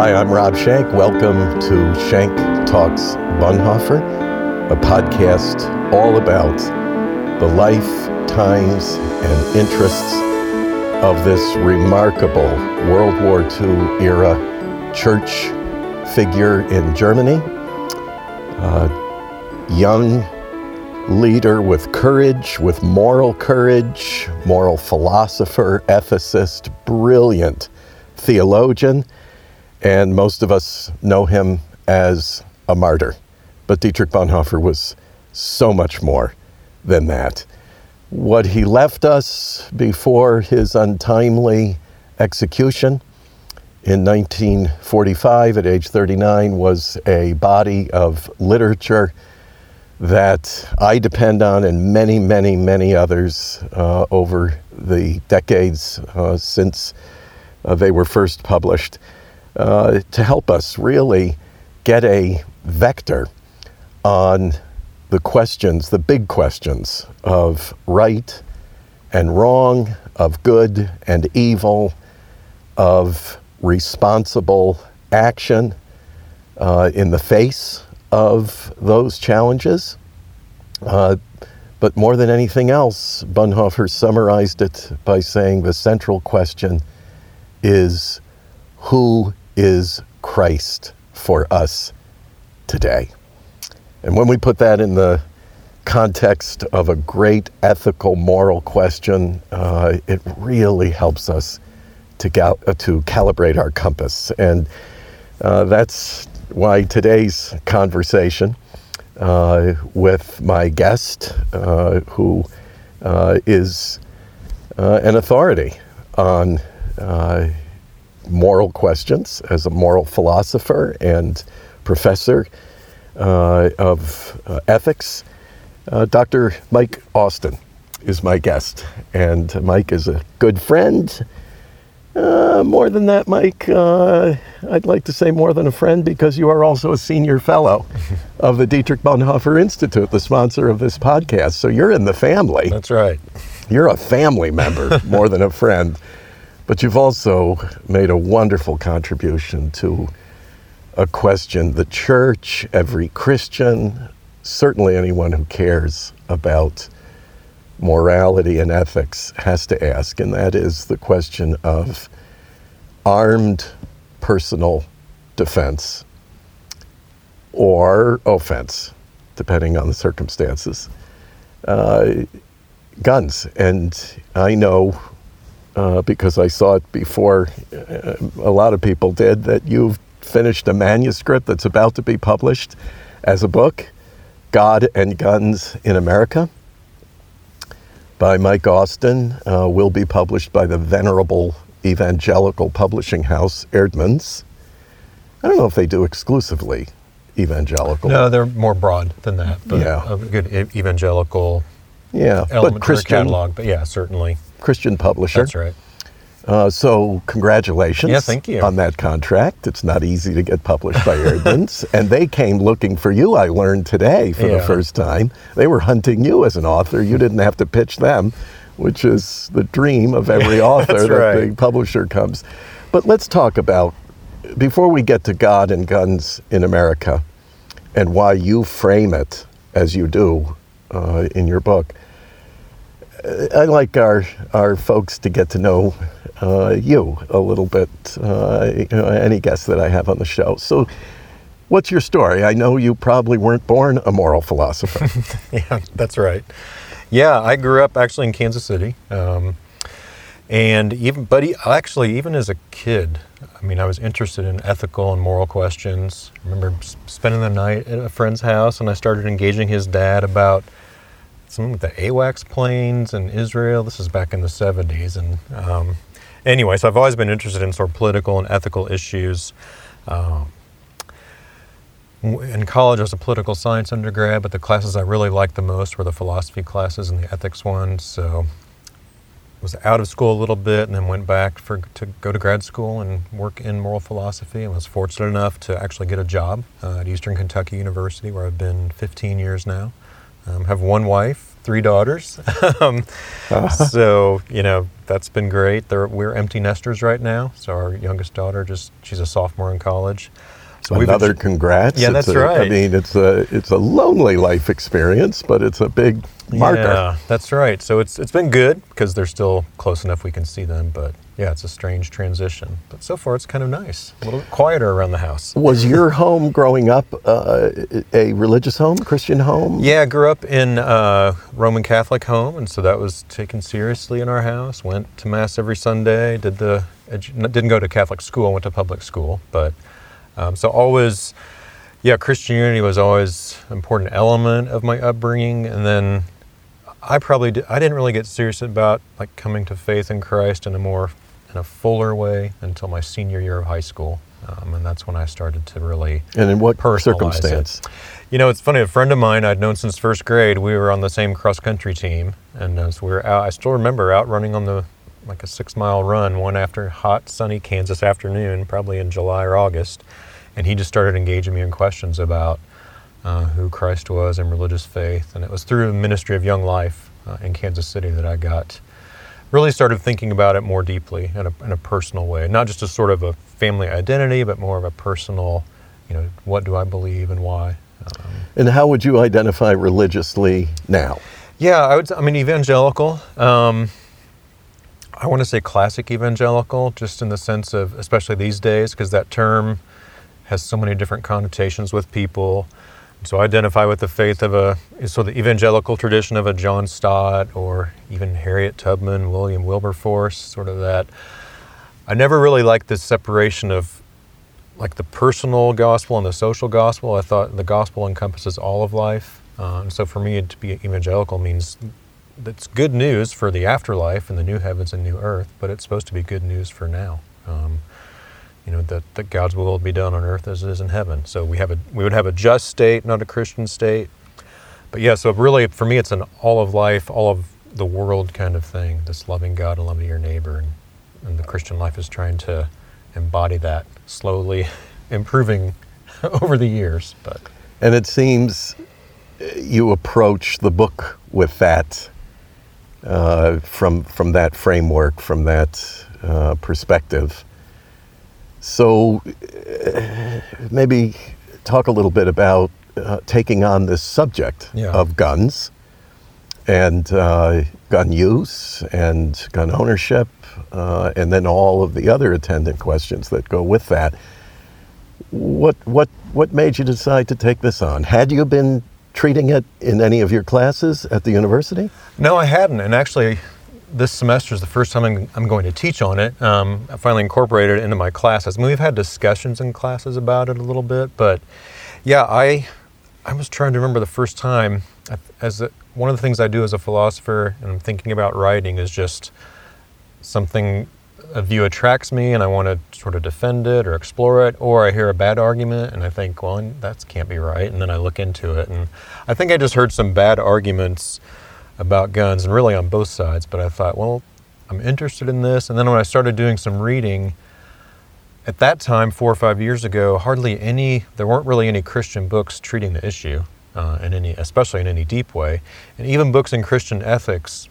Hi, I'm Rob Schenck. Welcome to Schenck Talks Bonhoeffer, a podcast all about the life, times, and interests of this remarkable World War II era church figure in Germany. A young leader with courage, with moral courage, moral philosopher, ethicist, brilliant theologian, and most of us know him as a martyr. But Dietrich Bonhoeffer was so much more than that. What he left us before his untimely execution in 1945 at age 39 was a body of literature that I depend on and many, many, many others uh, over the decades uh, since uh, they were first published uh, to help us really get a vector on the questions, the big questions of right and wrong, of good and evil, of responsible action uh, in the face of those challenges. Uh, but more than anything else, Bonhoeffer summarized it by saying the central question is who is Christ for us today? And when we put that in the context of a great ethical, moral question, uh, it really helps us to, uh, to calibrate our compass. And uh, that's why today's conversation uh, with my guest, uh, who uh, is an authority on moral questions as a moral philosopher and professor uh, of uh, ethics. Uh, Dr. Mike Austin is my guest, and Mike is a good friend. Uh, more than that, Mike, uh, I'd like to say more than a friend because you are also a senior fellow of the Dietrich Bonhoeffer Institute, the sponsor of this podcast. So you're in the family. That's right. You're a family member more than a friend. But you've also made a wonderful contribution to a question the church, every Christian, certainly anyone who cares about morality and ethics has to ask, and that is the question of armed personal defense or offense, depending on the circumstances. Uh, guns. And I know uh, because I saw it before uh, a lot of people did, that you've finished a manuscript that's about to be published as a book, God and Guns in America, by Mike Austin, uh, will be published by the venerable evangelical publishing house, Eerdmans. I don't know if they do exclusively evangelical. No, they're more broad than that. But Yeah. A good evangelical yeah, element but Christian, catalog. But yeah, certainly. Christian publisher. That's right. Uh, so congratulations Yeah, thank you. on that contract. It's not easy to get published by Eerdmans. and they came looking for you, I learned today for the first time. They were hunting you as an author. You didn't have to pitch them, which is the dream of every author that right. the publisher comes. But let's talk about, before we get to God and Guns in America and why you frame it as you do uh, in your book, I like our our folks to get to know uh, you a little bit. Uh, you know, any guests that I have on the show. So, what's your story? I know you probably weren't born a moral philosopher. Yeah, that's right. Yeah, I grew up actually in Kansas City, um, and even but actually even as a kid, I mean, I was interested in ethical and moral questions. I remember spending the night at a friend's house, and I started engaging his dad about some of the AWACS planes in Israel. This is back in the 70s, and um, anyway, so I've always been interested in sort of political and ethical issues. Um, in college, I was a political science undergrad, but the classes I really liked the most were the philosophy classes and the ethics ones. So was out of school a little bit and then went back for to go to grad school and work in moral philosophy and was fortunate enough to actually get a job uh, at Eastern Kentucky University where I've been 15 years now. Um, have one wife three daughters. um, so, you know, that's been great. They're, we're empty nesters right now. So our youngest daughter just, she's a sophomore in college. So we've Another congrats. Yeah, that's a- right. I mean, it's a it's a lonely life experience, but it's a big marker. Yeah, that's right. So it's it's been good because they're still close enough we can see them. But yeah, it's a strange transition. But so far, it's kind of nice. A little quieter around the house. Was your home growing up uh, a religious home, Christian home? Yeah, I grew up in a Roman Catholic home, and so that was taken seriously in our house. Went to mass every Sunday. Did the didn't go to Catholic school. Went to public school, but um, so always, yeah, Christianity was always an important element of my upbringing. And then I probably di- I didn't really get serious about like coming to faith in Christ in a more in a fuller way until my senior year of high school, um, and that's when I started to really And in what Personalize it. circumstance? you know, it's funny. A friend of mine I'd known since first grade. We were on the same cross country team, and uh, so we were out. I still remember out running on the like a six mile run one after hot sunny Kansas afternoon, probably in July or August, and he just started engaging me in questions about uh, who Christ was and religious faith, and it was through the Ministry of Young Life uh, in Kansas City that I got really started thinking about it more deeply in a, in a personal way, not just as sort of a family identity, but more of a personal, you know, what do I believe and why. Um, And how would you identify religiously now? yeah, I would. I mean, evangelical. Um, I want to say classic evangelical, just in the sense of, especially these days, because that term has so many different connotations with people. So I identify with the faith of a, so the evangelical tradition of a John Stott or even Harriet Tubman, William Wilberforce, sort of that. I never really liked this separation of like the personal gospel and the social gospel. I thought the gospel encompasses all of life. Uh, and so for me, to be evangelical means that's good news for the afterlife and the new heavens and new earth, but it's supposed to be good news for now. Um, you know that, that God's will be done on earth as it is in heaven. So we have a we would have a just state, not a Christian state. But yeah, so really for me, it's an all of life, all of the world kind of thing. This loving God and loving your neighbor, and, and the Christian life is trying to embody that slowly, improving over the years. But And it seems uh, you approach the book with that, uh, from from that framework, from that uh, perspective. So uh, maybe talk a little bit about uh, taking on this subject Yeah. of guns and uh, gun use and gun ownership, uh, and then all of the other attendant questions that go with that. What what what made you decide to take this on? Had you been treating it in any of your classes at the university? No, I hadn't. And actually, this semester is the first time I'm, I'm going to teach on it. Um, I finally incorporated it into my classes. I mean, we've had discussions in classes about it a little bit, but yeah, I I was trying to remember the first time. As a, one of the things I do as a philosopher, and I'm thinking about writing, is just something a view attracts me and I want to sort of defend it or explore it, or I hear a bad argument and I think, well, that can't be right, and then I look into it, and I think I just heard some bad arguments about guns, and really on both sides. But I thought, well, I'm interested in this, and then when I started doing some reading, at that time, four or five years ago, hardly any, there weren't really any Christian books treating the issue, uh, in any, especially in any deep way, and even books in Christian ethics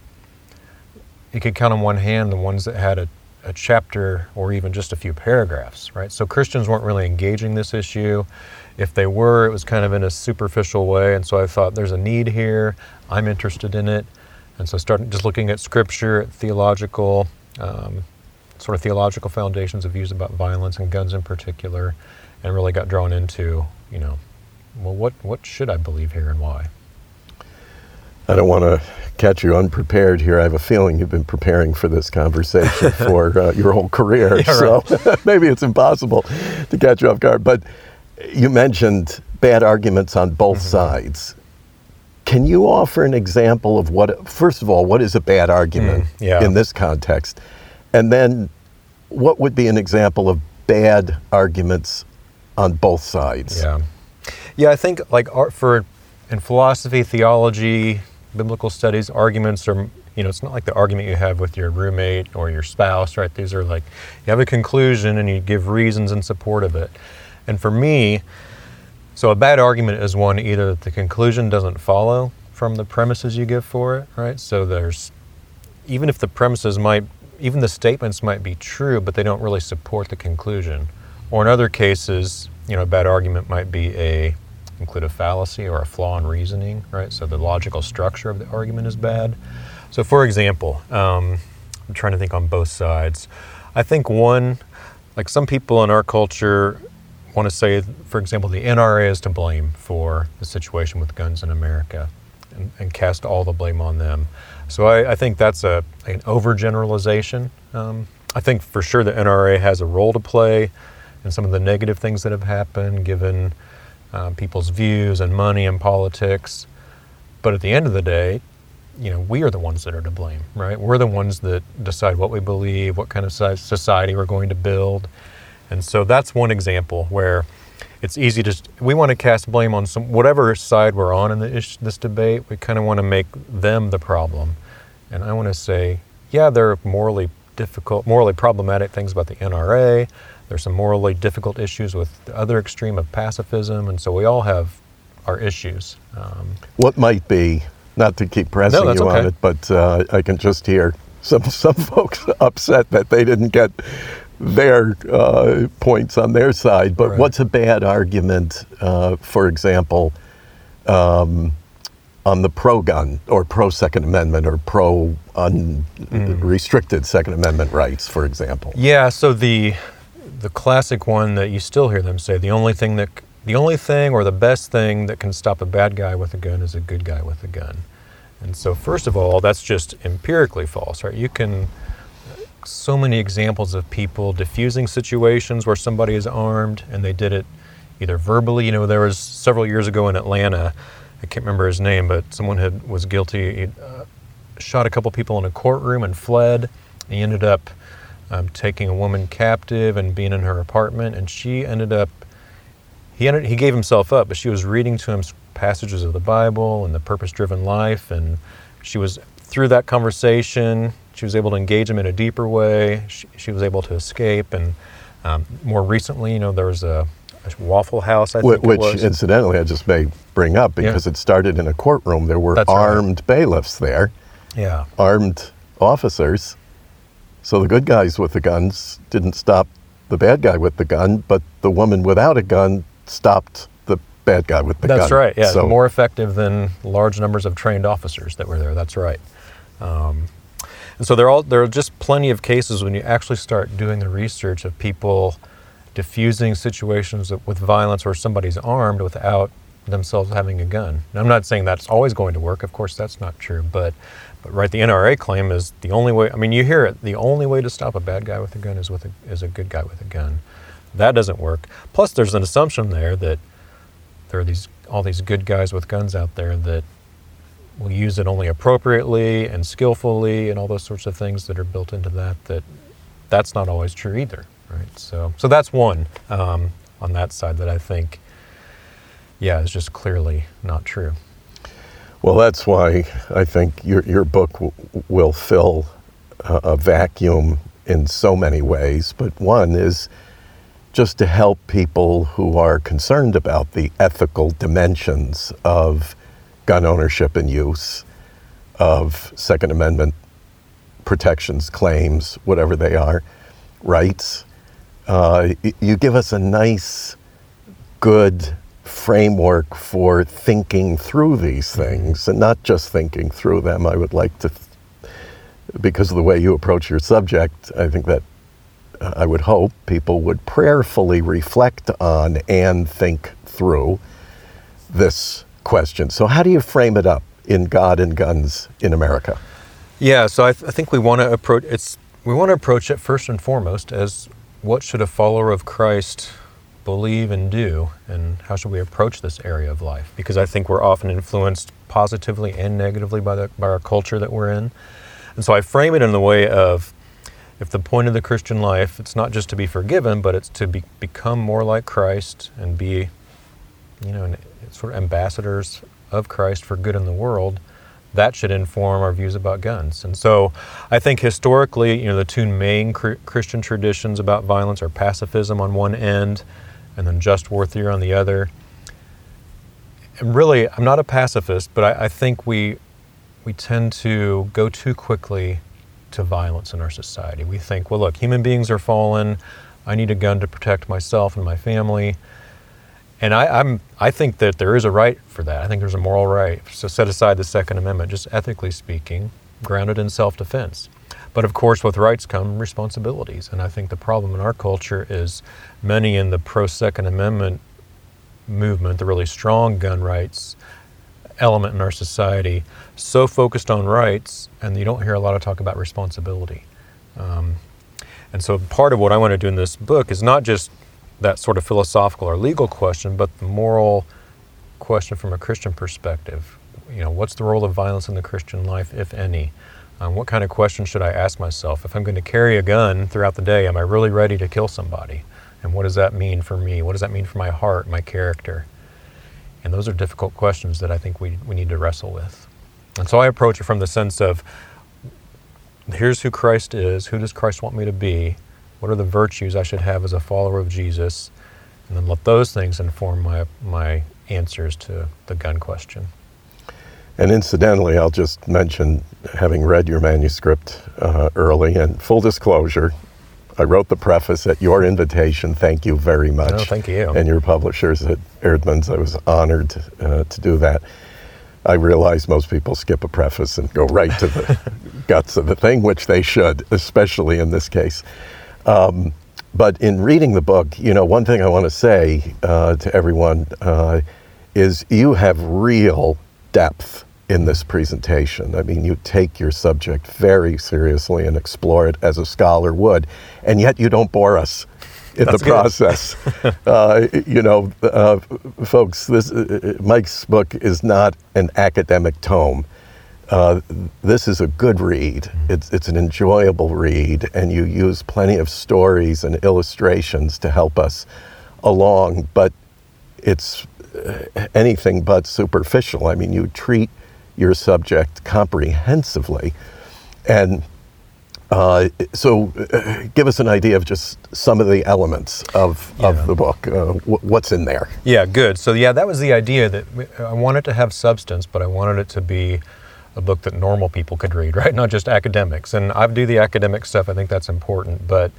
you could count on one hand the ones that had a, a chapter or even just a few paragraphs, right? So Christians weren't really engaging this issue. If they were, it was kind of in a superficial way. And so I thought there's a need here. I'm interested in it. And so I started just looking at scripture, theological, um, sort of theological foundations of views about violence and guns in particular, and really got drawn into, you know, well, what, what should I believe here and why? I don't want to catch you unprepared here. I have a feeling you've been preparing for this conversation for uh, your whole career. Yeah, so maybe it's impossible to catch you off guard. But you mentioned bad arguments on both Mm-hmm. sides. Can you offer an example of what, first of all, what is a bad argument Mm, yeah. in this context? And then what would be an example of bad arguments on both sides? Yeah, yeah. I think like art for in philosophy, theology, biblical studies, arguments are you know it's not like the argument you have with your roommate or your spouse, right? These are like you have a conclusion and you give reasons in support of it. And for me, so a bad argument is one either that the conclusion doesn't follow from the premises you give for it, right? So there's, even if the premises might, even the statements might be true, but they don't really support the conclusion. Or in other cases, you know, a bad argument might be a include a fallacy or a flaw in reasoning, right? So the logical structure of the argument is bad. So, for example, um, I'm trying to think on both sides. I think one, like some people in our culture want to say, for example, the NRA is to blame for the situation with guns in America and, and cast all the blame on them. So I, I think that's a, an overgeneralization. Um, I think for sure the NRA has a role to play in some of the negative things that have happened, given uh, people's views and money and politics. But at the end of the day, you know, we are the ones that are to blame, right? We're the ones that decide what we believe, what kind of society we're going to build. And so that's one example where it's easy to, we want to cast blame on some, whatever side we're on in ish, this debate, we kind of want to make them the problem. And I want to say, yeah, there are morally difficult, morally problematic things about the NRA. There's some morally difficult issues with the other extreme of pacifism. And so we all have our issues. Um, what might be not to keep pressing no, you okay. on it, but uh, I can just hear some some folks upset that they didn't get their uh, points on their side. But right. what's a bad argument, uh, for example, um, on the pro-gun or pro-Second Amendment or pro-unrestricted mm. Second Amendment rights, for example? Yeah. So the the classic one that you still hear them say the only thing that the only thing or the best thing that can stop a bad guy with a gun is a good guy with a gun. And so, first of all, that's just empirically false, right? You can, so many examples of people diffusing situations where somebody is armed and they did it either verbally. You know, there was several years ago in Atlanta, I can't remember his name, but someone had was guilty, uh, shot a couple people in a courtroom and fled. He ended up um, taking a woman captive and being in her apartment, and she ended up he, ended, he gave himself up, but she was reading to him passages of the Bible and the purpose driven life. And she was, through that conversation, she was able to engage him in a deeper way. She, she was able to escape. And um, more recently, you know, there was a, a Waffle House, I think Which, incidentally, I just may bring up because yeah. it started in a courtroom. There were That's armed right. bailiffs there, yeah, armed officers. So the good guys with the guns didn't stop the bad guy with the gun, but the woman without a gun stopped the bad guy with the That's gun. That's right. Yeah, so, more effective than large numbers of trained officers that were there. That's right. Um, and so there are, there are just plenty of cases when you actually start doing the research of people diffusing situations with violence where somebody's armed without themselves having a gun. I'm not saying that's always going to work. Of course, that's not true. But, but right, the NRA claim is the only way. I mean, you hear it. The only way to stop a bad guy with a gun is with a, is a good guy with a gun. That doesn't work. Plus, there's an assumption there that there are these all these good guys with guns out there that will use it only appropriately and skillfully and all those sorts of things that are built into that. That that's not always true either, right? So, so that's one um, on that side that I think, yeah, is just clearly not true. Well, that's why I think your your book w- will fill a, a vacuum in so many ways. But one is just to help people who are concerned about the ethical dimensions of gun ownership and use, of Second Amendment protections, claims, whatever they are, rights. Uh, you give us a nice, good framework for thinking through these things and not just thinking through them. I would like to, because of the way you approach your subject, I think that I would hope people would prayerfully reflect on and think through this question. So, how do you frame it up in God and Guns in America? Yeah, so I, th- I think we want to approach it's we want to approach it first and foremost as what should a follower of Christ believe and do, and how should we approach this area of life? Because I think we're often influenced positively and negatively by the by our culture that we're in, and so I frame it in the way of if the point of the Christian life, it's not just to be forgiven, but it's to be, become more like Christ and be, you know, sort of ambassadors of Christ for good in the world, that should inform our views about guns. And so I think historically, you know, the two main Christian traditions about violence are pacifism on one end and then just war theory on the other. and really, I'm not a pacifist, but I, I think we we tend to go too quickly to violence in our society. We think, well, look, human beings are fallen. I need a gun to protect myself and my family. And I, am I think that there is a right for that. I think there's a moral right. So set aside the Second Amendment, just ethically speaking, grounded in self-defense. But of course, with rights come responsibilities. And I think the problem in our culture is many in the pro-Second Amendment movement, the really strong gun rights element in our society, so focused on rights, and you don't hear a lot of talk about responsibility. Um, and so part of what I want to do in this book is not just that sort of philosophical or legal question, but the moral question from a Christian perspective. You know, what's the role of violence in the Christian life, if any? Um, what kind of questions should I ask myself? If I'm going to carry a gun throughout the day, am I really ready to kill somebody? And what does that mean for me? What does that mean for my heart, my character? And those are difficult questions that I think we, we need to wrestle with. And so I approach it from the sense of here's who Christ is, who does Christ want me to be, what are the virtues I should have as a follower of Jesus, and then let those things inform my, my answers to the gun question. And incidentally, I'll just mention, having read your manuscript uh, early, and full disclosure, I wrote the preface at your invitation. Thank you very much. Oh, thank you. And your publishers at Eerdmans. I was honored uh, to do that. I realize most people skip a preface and go right to the guts of the thing, which they should, especially in this case. Um, but in reading the book, you know, one thing I want to say uh, to everyone uh, is you have real depth in this presentation. I mean, you take your subject very seriously and explore it as a scholar would, and yet you don't bore us in That's the process. uh, you know, uh, folks, this uh, Mike's book is not an academic tome. Uh, this is a good read. It's, it's an enjoyable read, and you use plenty of stories and illustrations to help us along, but it's uh, anything but superficial. I mean, you treat your subject comprehensively. And uh, so, uh, give us an idea of just some of the elements of, yeah. of the book. Uh, w- what's in there? Yeah, good. So, yeah, that was the idea that I wanted to have substance, but I wanted it to be a book that normal people could read, right? Not just academics. And I do the academic stuff, I think that's important. But,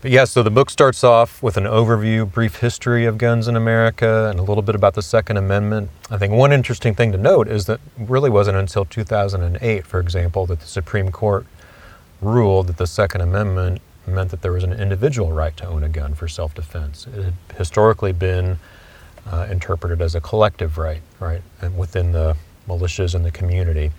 but yeah, so the book starts off with an overview, brief history of guns in America, and a little bit about the Second Amendment. I think one interesting thing to note is that really wasn't until 2008, for example, that the Supreme Court ruled that the Second Amendment meant that there was an individual right to own a gun for self defense. It had historically been uh, interpreted as a collective right, right, and within the militias in the community.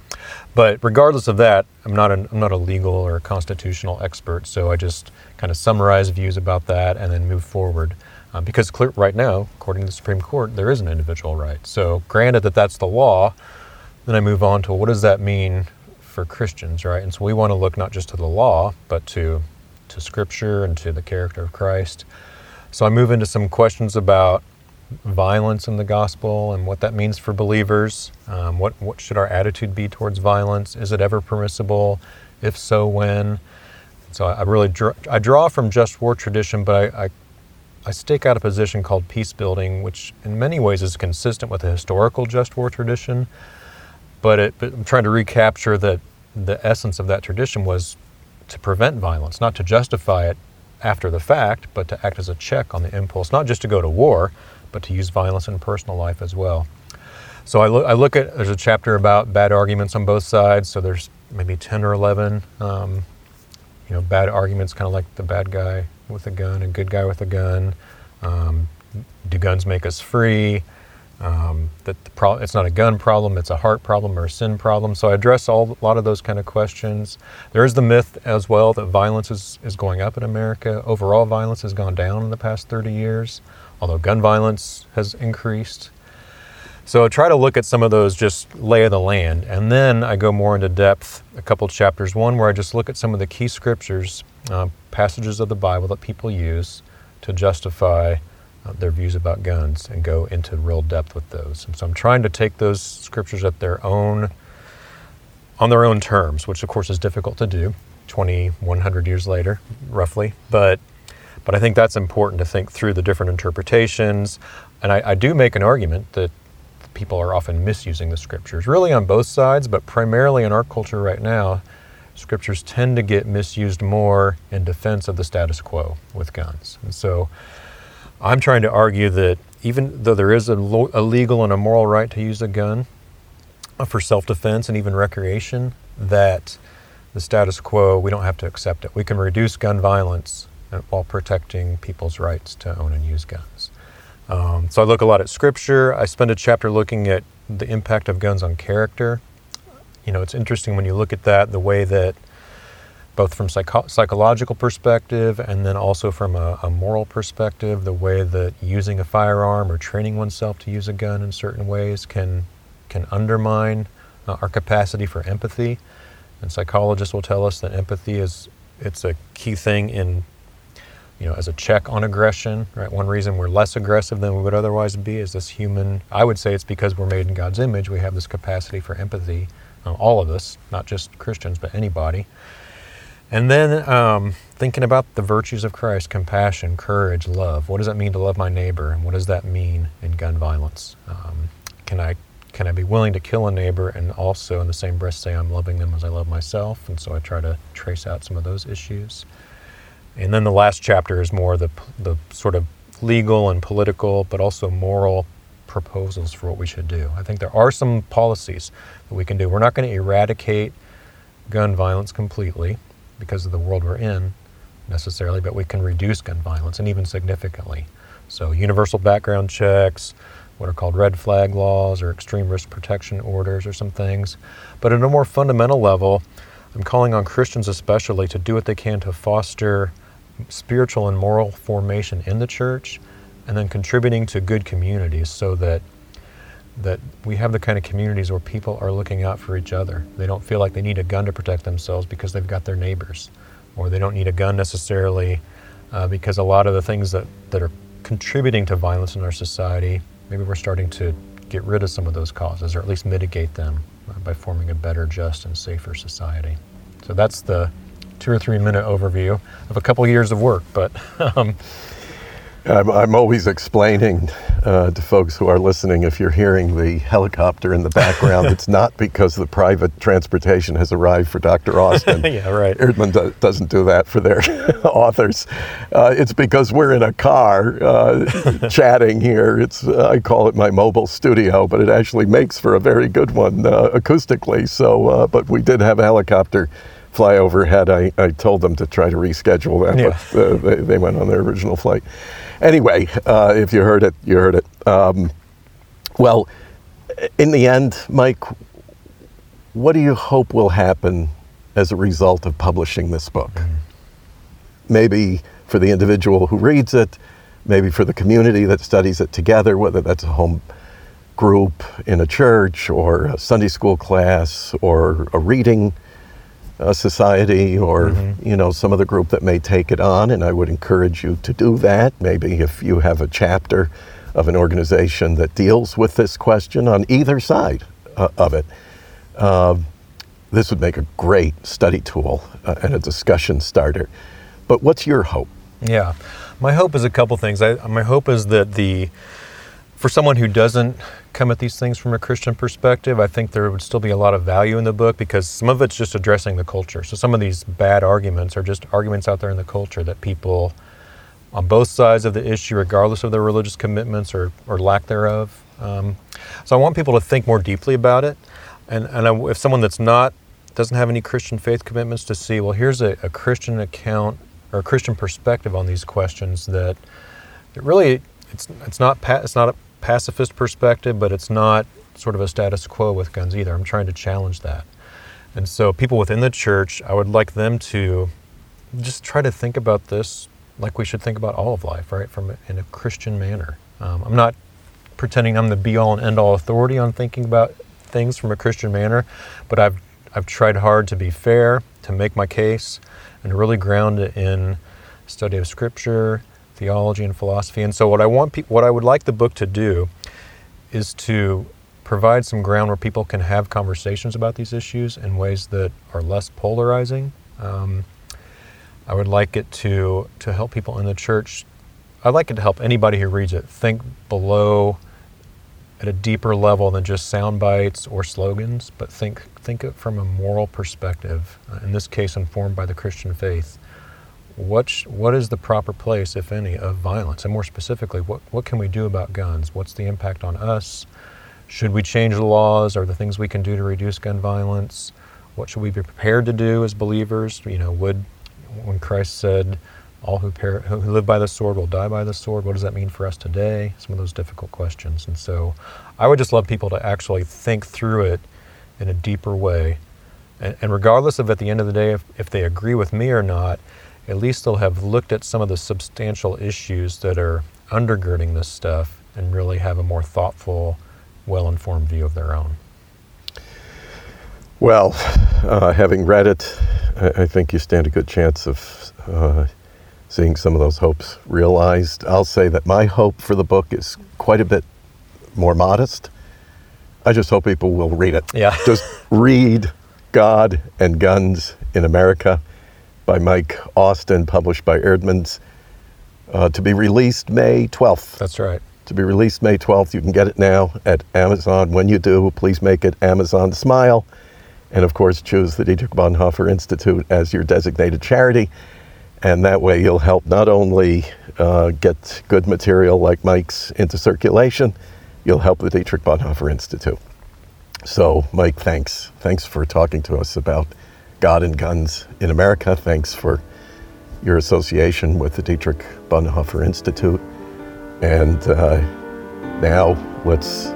But regardless of that, I'm not, an, I'm not a legal or constitutional expert, so I just kind of summarize views about that and then move forward. Uh, because clear, right now, according to the Supreme Court, there is an individual right. So, granted that that's the law, then I move on to what does that mean for Christians, right? And so we want to look not just to the law, but to to Scripture and to the character of Christ. So I move into some questions about violence in the gospel and what that means for believers. Um, what, what should our attitude be towards violence? Is it ever permissible? If so, when? So I, really draw, I draw from just war tradition, but I, I, I stake out a position called peace building, which in many ways is consistent with the historical just war tradition. But, it, but I'm trying to recapture that the essence of that tradition was to prevent violence, not to justify it after the fact, but to act as a check on the impulse, not just to go to war, but to use violence in personal life as well. So I look, I look at, there's a chapter about bad arguments on both sides. So there's maybe 10 or 11, um, you know, bad arguments, kind of like the bad guy with a gun and good guy with a gun. Um, do guns make us free? Um, that the pro- it's not a gun problem, it's a heart problem or a sin problem. So I address all, a lot of those kind of questions. There is the myth as well that violence is, is going up in America. Overall violence has gone down in the past 30 years although gun violence has increased. So I try to look at some of those just lay of the land. And then I go more into depth, a couple chapters. One where I just look at some of the key scriptures, uh, passages of the Bible that people use to justify uh, their views about guns and go into real depth with those. And so I'm trying to take those scriptures at their own, on their own terms, which of course is difficult to do 2,100 years later, roughly. But but I think that's important to think through the different interpretations. And I, I do make an argument that people are often misusing the scriptures, really on both sides, but primarily in our culture right now, scriptures tend to get misused more in defense of the status quo with guns. And so I'm trying to argue that even though there is a, lo- a legal and a moral right to use a gun uh, for self defense and even recreation, that the status quo, we don't have to accept it. We can reduce gun violence while protecting people's rights to own and use guns. Um, so I look a lot at scripture. I spend a chapter looking at the impact of guns on character. You know, it's interesting when you look at that, the way that both from psycho- psychological perspective and then also from a, a, moral perspective, the way that using a firearm or training oneself to use a gun in certain ways can can undermine uh, our capacity for empathy. And psychologists will tell us that empathy is it's a key thing in you know, as a check on aggression, right? One reason we're less aggressive than we would otherwise be is this human. I would say it's because we're made in God's image. We have this capacity for empathy, uh, all of us, not just Christians, but anybody. And then um, thinking about the virtues of Christ compassion, courage, love. What does it mean to love my neighbor? And what does that mean in gun violence? Um, can, I, can I be willing to kill a neighbor and also in the same breath say I'm loving them as I love myself? And so I try to trace out some of those issues. And then the last chapter is more the, the sort of legal and political, but also moral proposals for what we should do. I think there are some policies that we can do. We're not going to eradicate gun violence completely because of the world we're in necessarily, but we can reduce gun violence and even significantly. So, universal background checks, what are called red flag laws or extreme risk protection orders or some things. But at a more fundamental level, I'm calling on Christians especially to do what they can to foster spiritual and moral formation in the church and then contributing to good communities so that that we have the kind of communities where people are looking out for each other. They don't feel like they need a gun to protect themselves because they've got their neighbors, or they don't need a gun necessarily uh, because a lot of the things that, that are contributing to violence in our society, maybe we're starting to get rid of some of those causes or at least mitigate them uh, by forming a better, just, and safer society. So that's the two or three minute overview of a couple years of work. But um, I'm, I'm, always explaining uh, to folks who are listening if you're hearing the helicopter in the background, it's not because the private transportation has arrived for Dr. Austin. yeah, right. Eerdmans do, doesn't do that for their authors. Uh, it's because we're in a car uh, chatting here. It's uh, I call it my mobile studio, but it actually makes for a very good one uh, acoustically. So, uh, but we did have a helicopter fly overhead. I, I told them to try to reschedule that, yeah. but uh, they, they, went on their original flight. Anyway, uh, if you heard it, you heard it. Um, well, in the end, Mike, what do you hope will happen as a result of publishing this book? Mm-hmm. Maybe for the individual who reads it, maybe for the community that studies it together, whether that's a home group in a church or a Sunday school class or a reading a society or mm-hmm. you know some other group that may take it on and i would encourage you to do that. Maybe if you have a chapter of an organization that deals with this question on either side uh, of it uh, this would make a great study tool uh, and a discussion starter. But what's your hope? Yeah. My hope is a couple things. I, my hope is that the for someone who doesn't come at these things from a Christian perspective, I think there would still be a lot of value in the book because some of it's just addressing the culture. So some of these bad arguments are just arguments out there in the culture that people on both sides of the issue, regardless of their religious commitments or, or lack thereof. Um, so I want people to think more deeply about it. And, and I, if someone that's not, doesn't have any Christian faith commitments to see, well, here's a, a Christian account or a Christian perspective on these questions that it really, it's, it's not, it's not a pacifist perspective, but it's not sort of a status quo with guns either. I'm trying to challenge that. And so, people within the church, I would like them to just try to think about this like we should think about all of life, right? From in a Christian manner. Um, I'm not pretending I'm the be all and end all authority on thinking about things from a Christian manner, but I've I've tried hard to be fair, to make my case, and really ground it in study of Scripture, theology and philosophy. And so, what I want, pe- what I would like the book to do, is to provide some ground where people can have conversations about these issues in ways that are less polarizing. Um, I would like it to to help people in the church. I'd like it to help anybody who reads it think below at a deeper level than just sound bites or slogans, but think think it from a moral perspective. Uh, in this case, informed by the Christian faith. What sh- what is the proper place, if any, of violence, and more specifically, what what can we do about guns? What's the impact on us? Should we change the laws? Are the things we can do to reduce gun violence? What should we be prepared to do as believers? You know, would when Christ said, all who, who live by the sword will die by the sword. What does that mean for us today? Some of those difficult questions. And so I would just love people to actually think through it in a deeper way. And, and regardless of at the end of the day, if, if they agree with me or not, at least they'll have looked at some of the substantial issues that are undergirding this stuff and really have a more thoughtful, well informed view of their own. Well, uh, having read it, I, I, think you stand a good chance of uh, seeing some of those hopes realized. I'll say that my hope for the book is quite a bit more modest. I just hope people will read it. Yeah. just read God and Guns in America by Mike Austin, published by Eerdmans, uh, to be released May 12th. That's right. To be released May 12th. You can get it now at Amazon. When you do, please make it Amazon Smile. And of course, choose the Dietrich Bonhoeffer Institute as your designated charity. And that way you'll help not only uh, get good material like Mike's into circulation, you'll help the Dietrich Bonhoeffer Institute. So, Mike, thanks. Thanks for talking to us about God and guns in America. Thanks for your association with the Dietrich Bonhoeffer Institute. And uh, now let's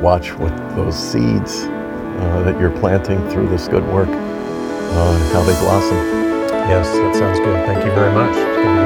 watch what those seeds uh, that you're planting through this good work, uh, how they blossom. Yes, that sounds good. Thank you very much.